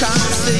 can't see.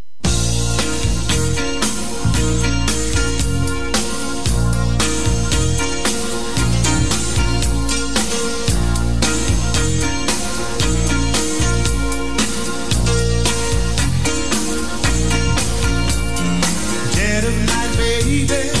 baby.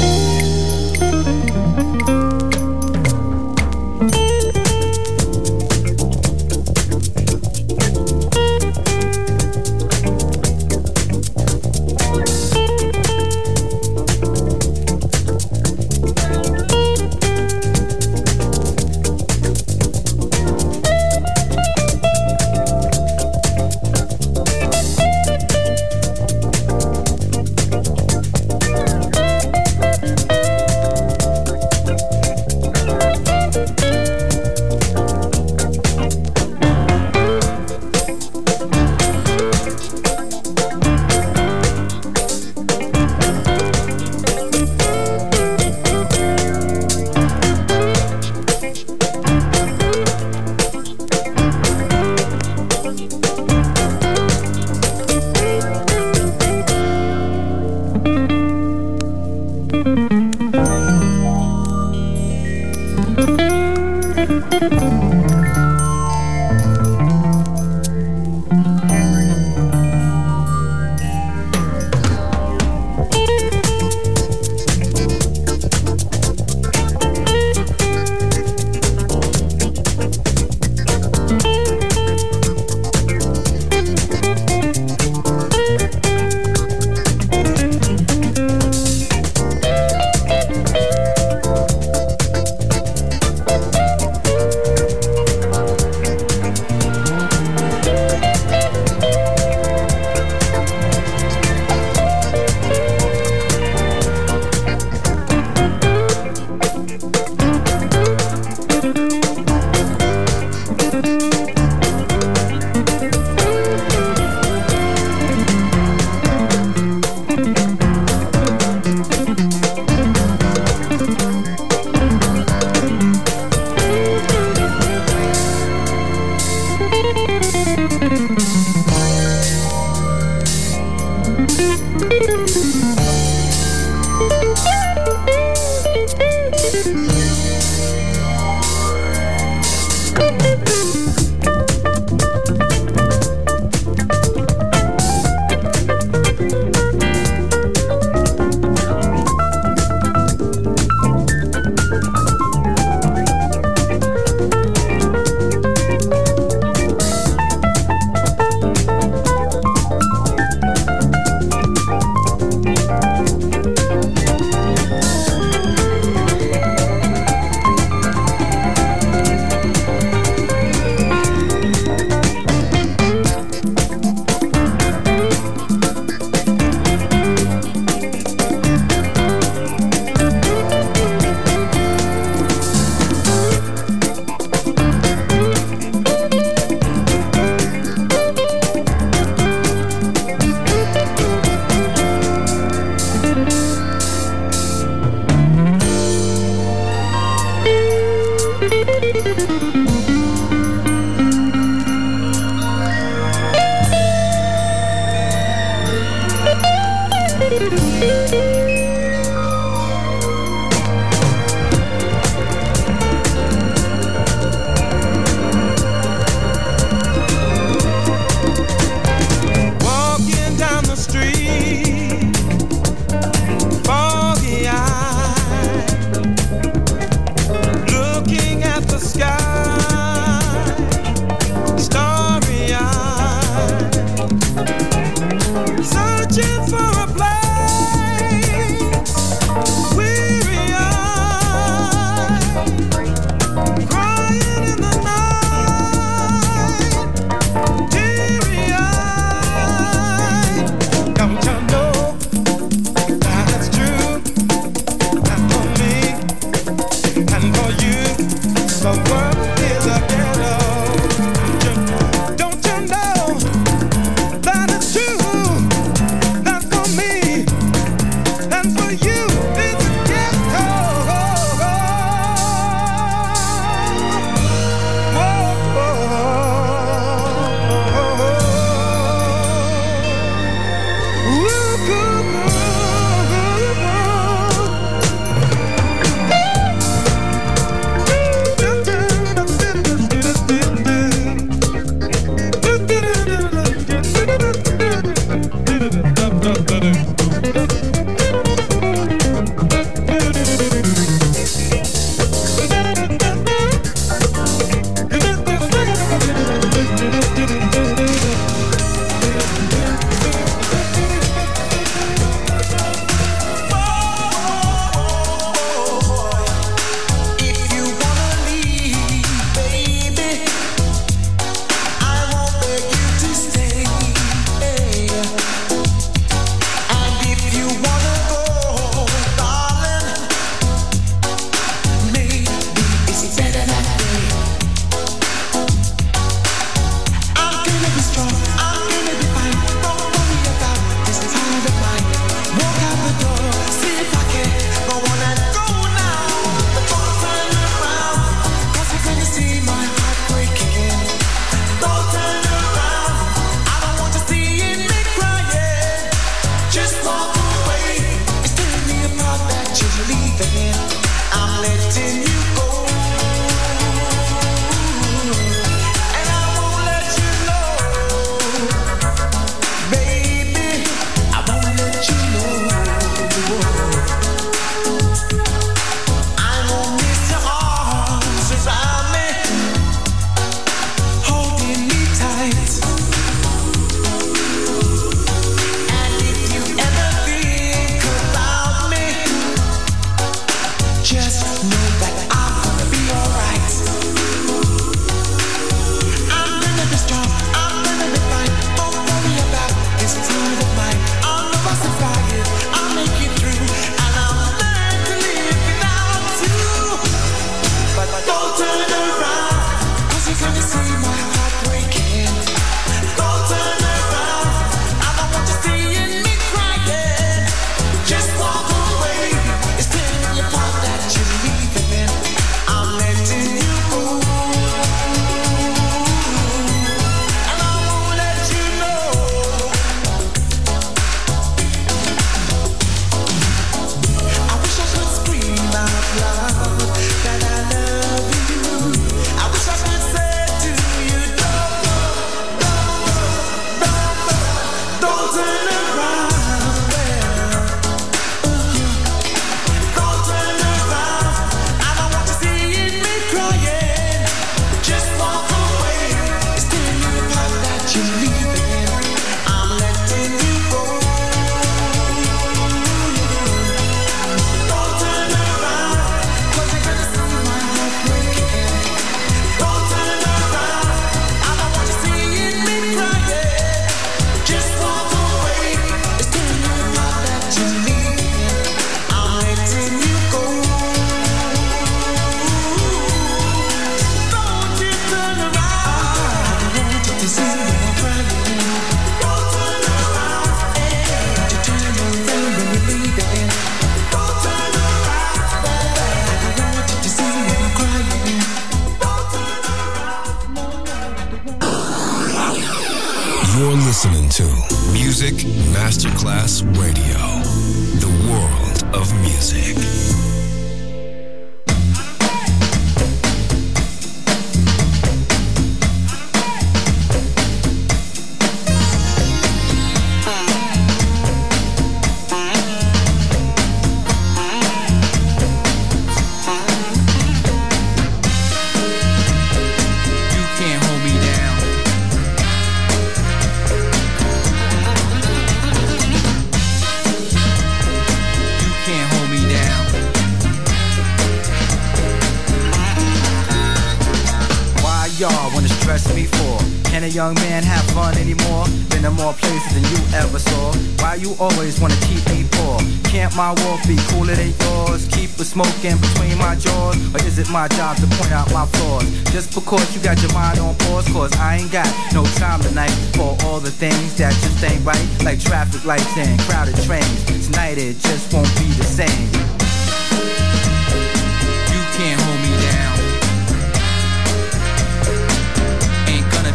Young man have fun anymore? Been in more places than you ever saw. Why you always wanna keep me poor? Can't my walk be cooler than yours? Keep a smoking between my jaws? Or is it my job to point out my flaws? Just because you got your mind on pause, cause I ain't got no time tonight for all the things that just ain't right. Like traffic lights and crowded trains. Tonight it just won't be the same.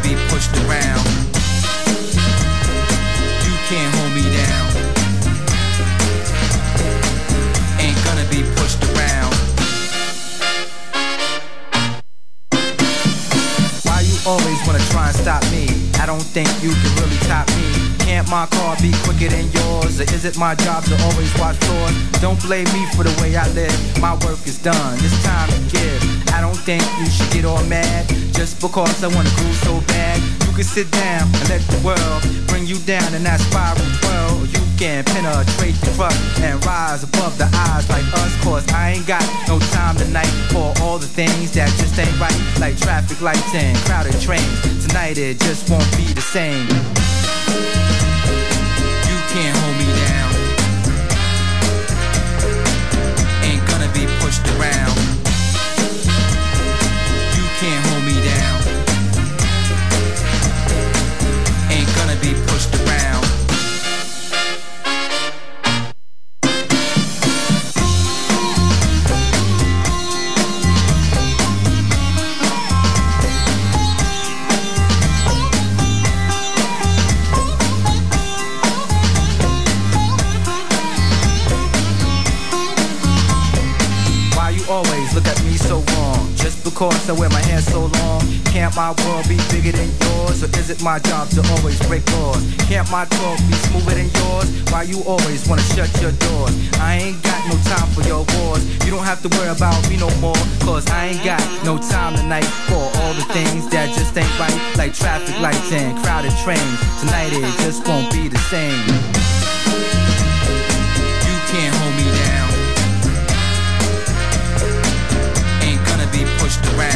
Be pushed around. You can't hold me down. Ain't gonna be pushed around. Why you always wanna try and stop me? I don't think you can really top me. Can't my car be quicker than yours? Or is it my job to always watch floors? Don't blame me for the way I live. My work is done. It's time to give. I don't think you should get all mad just because I wanna groove so bad. You can sit down and let the world bring you down in that spiral twirl. You can penetrate the crust and rise above the eyes like us. Cause I ain't got no time tonight for all the things that just ain't right. Like traffic lights and crowded trains. Tonight it just won't be the same. You can't hold me down. Ain't gonna be pushed around. I wear my hair so long? Can't my world be bigger than yours? Or is it my job to always break laws? Can't my talk be smoother than yours? Why you always wanna shut your doors? I ain't got no time for your wars. You don't have to worry about me no more. Cause I ain't got no time tonight for all the things that just ain't right. Like traffic lights and crowded trains. Tonight it just won't be the same. You can't hold me down. ain't gonna be pushed around.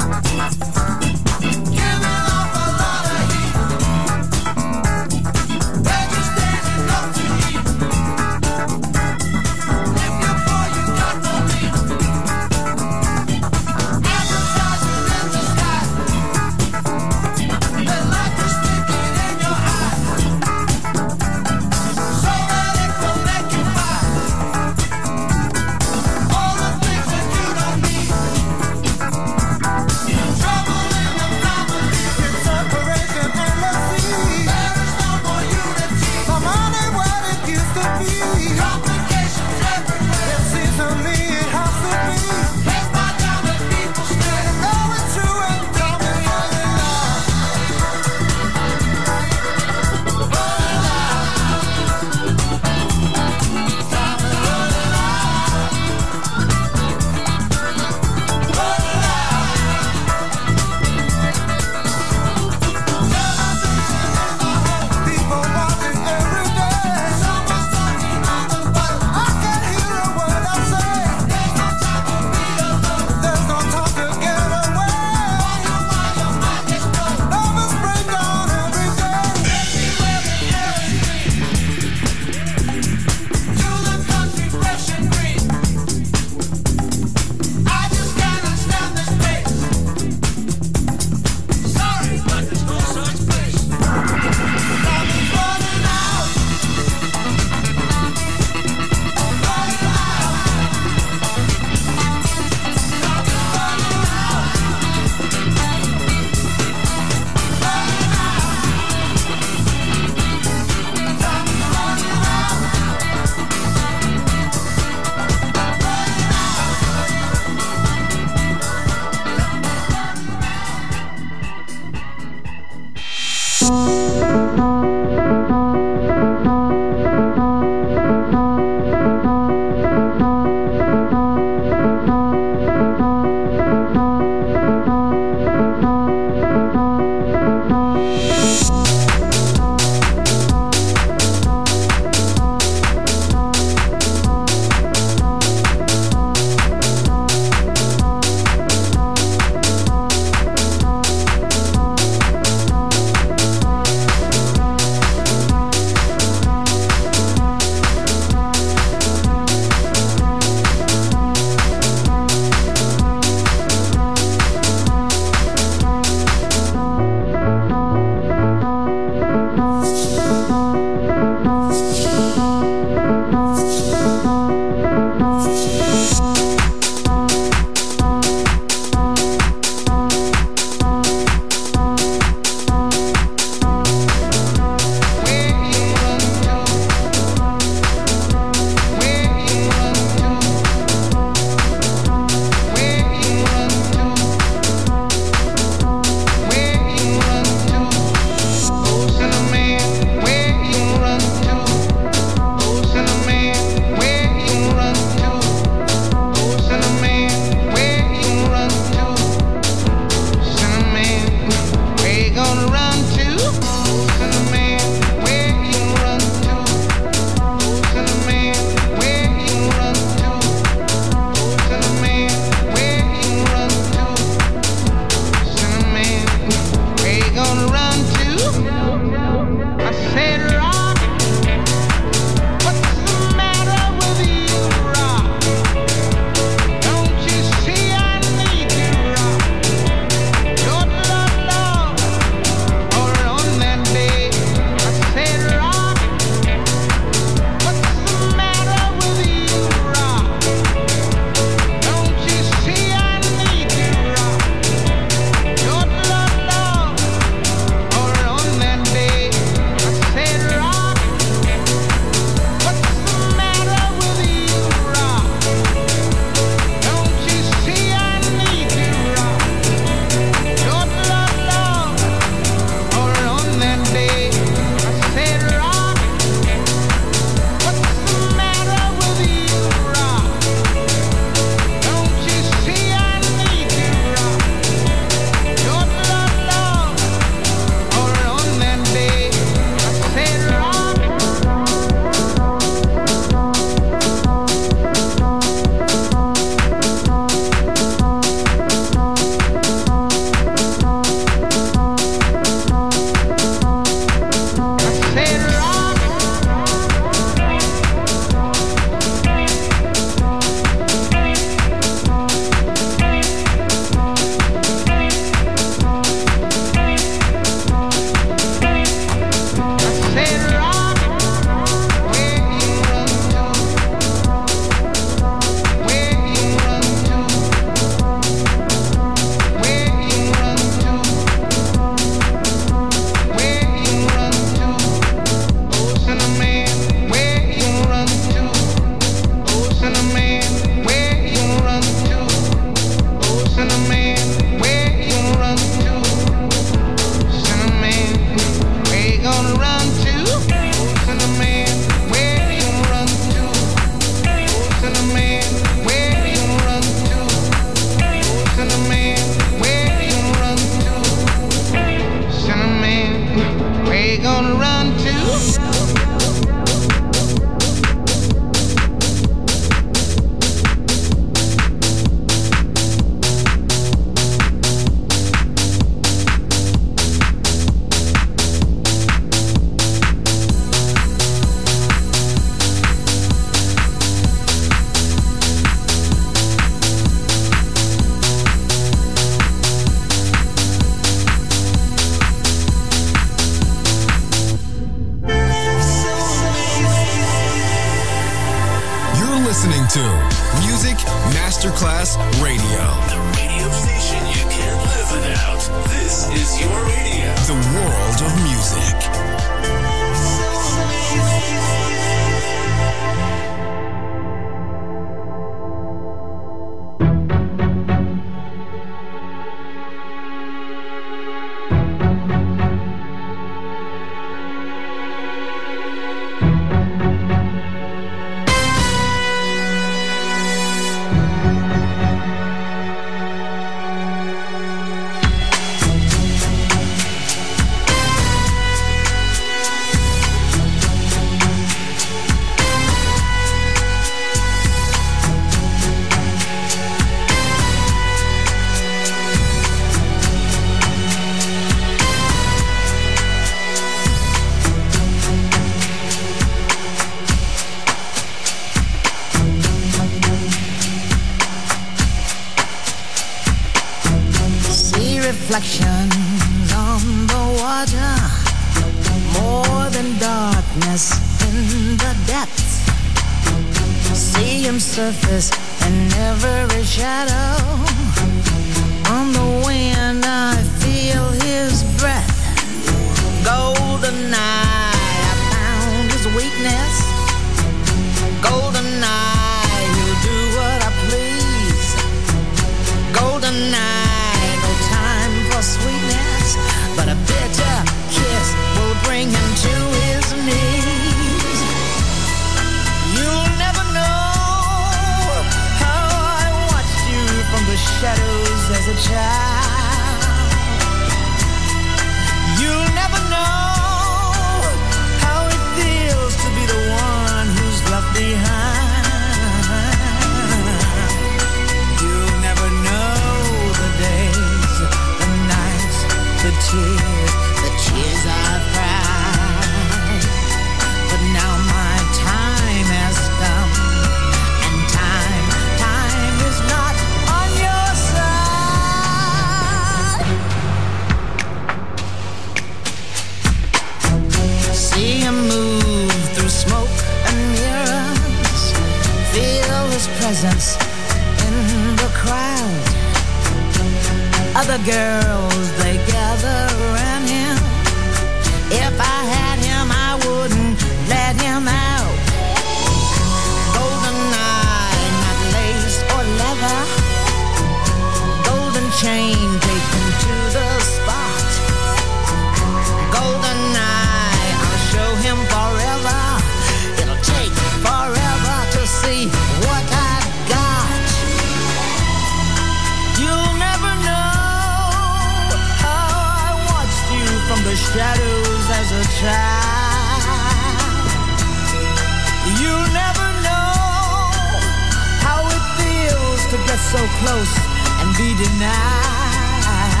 So close and be denied.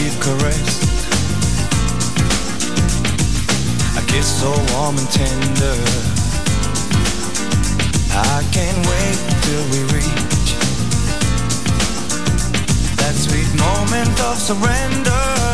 teeth caressed A kiss so warm and tender. I can't wait till we reach That sweet moment of surrender.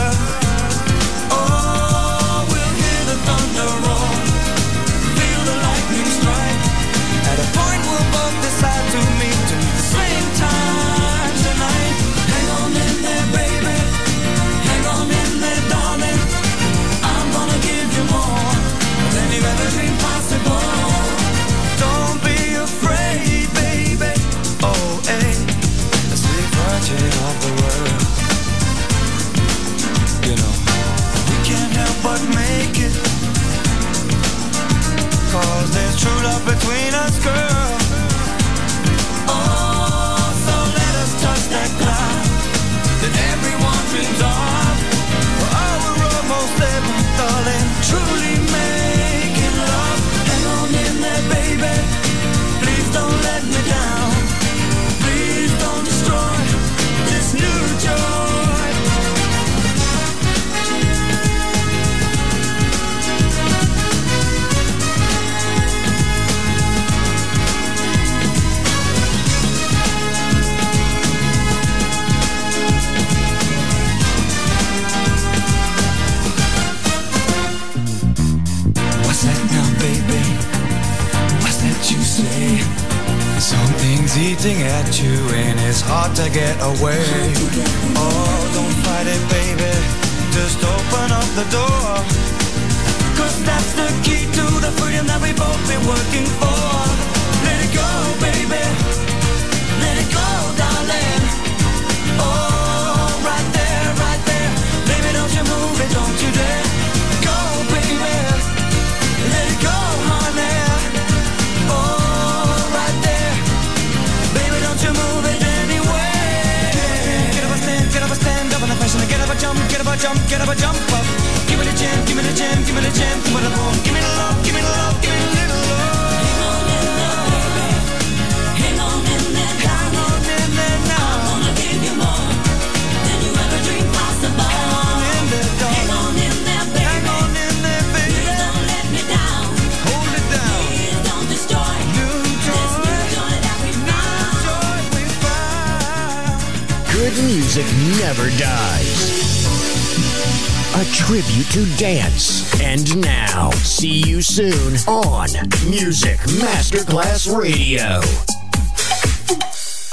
Radio.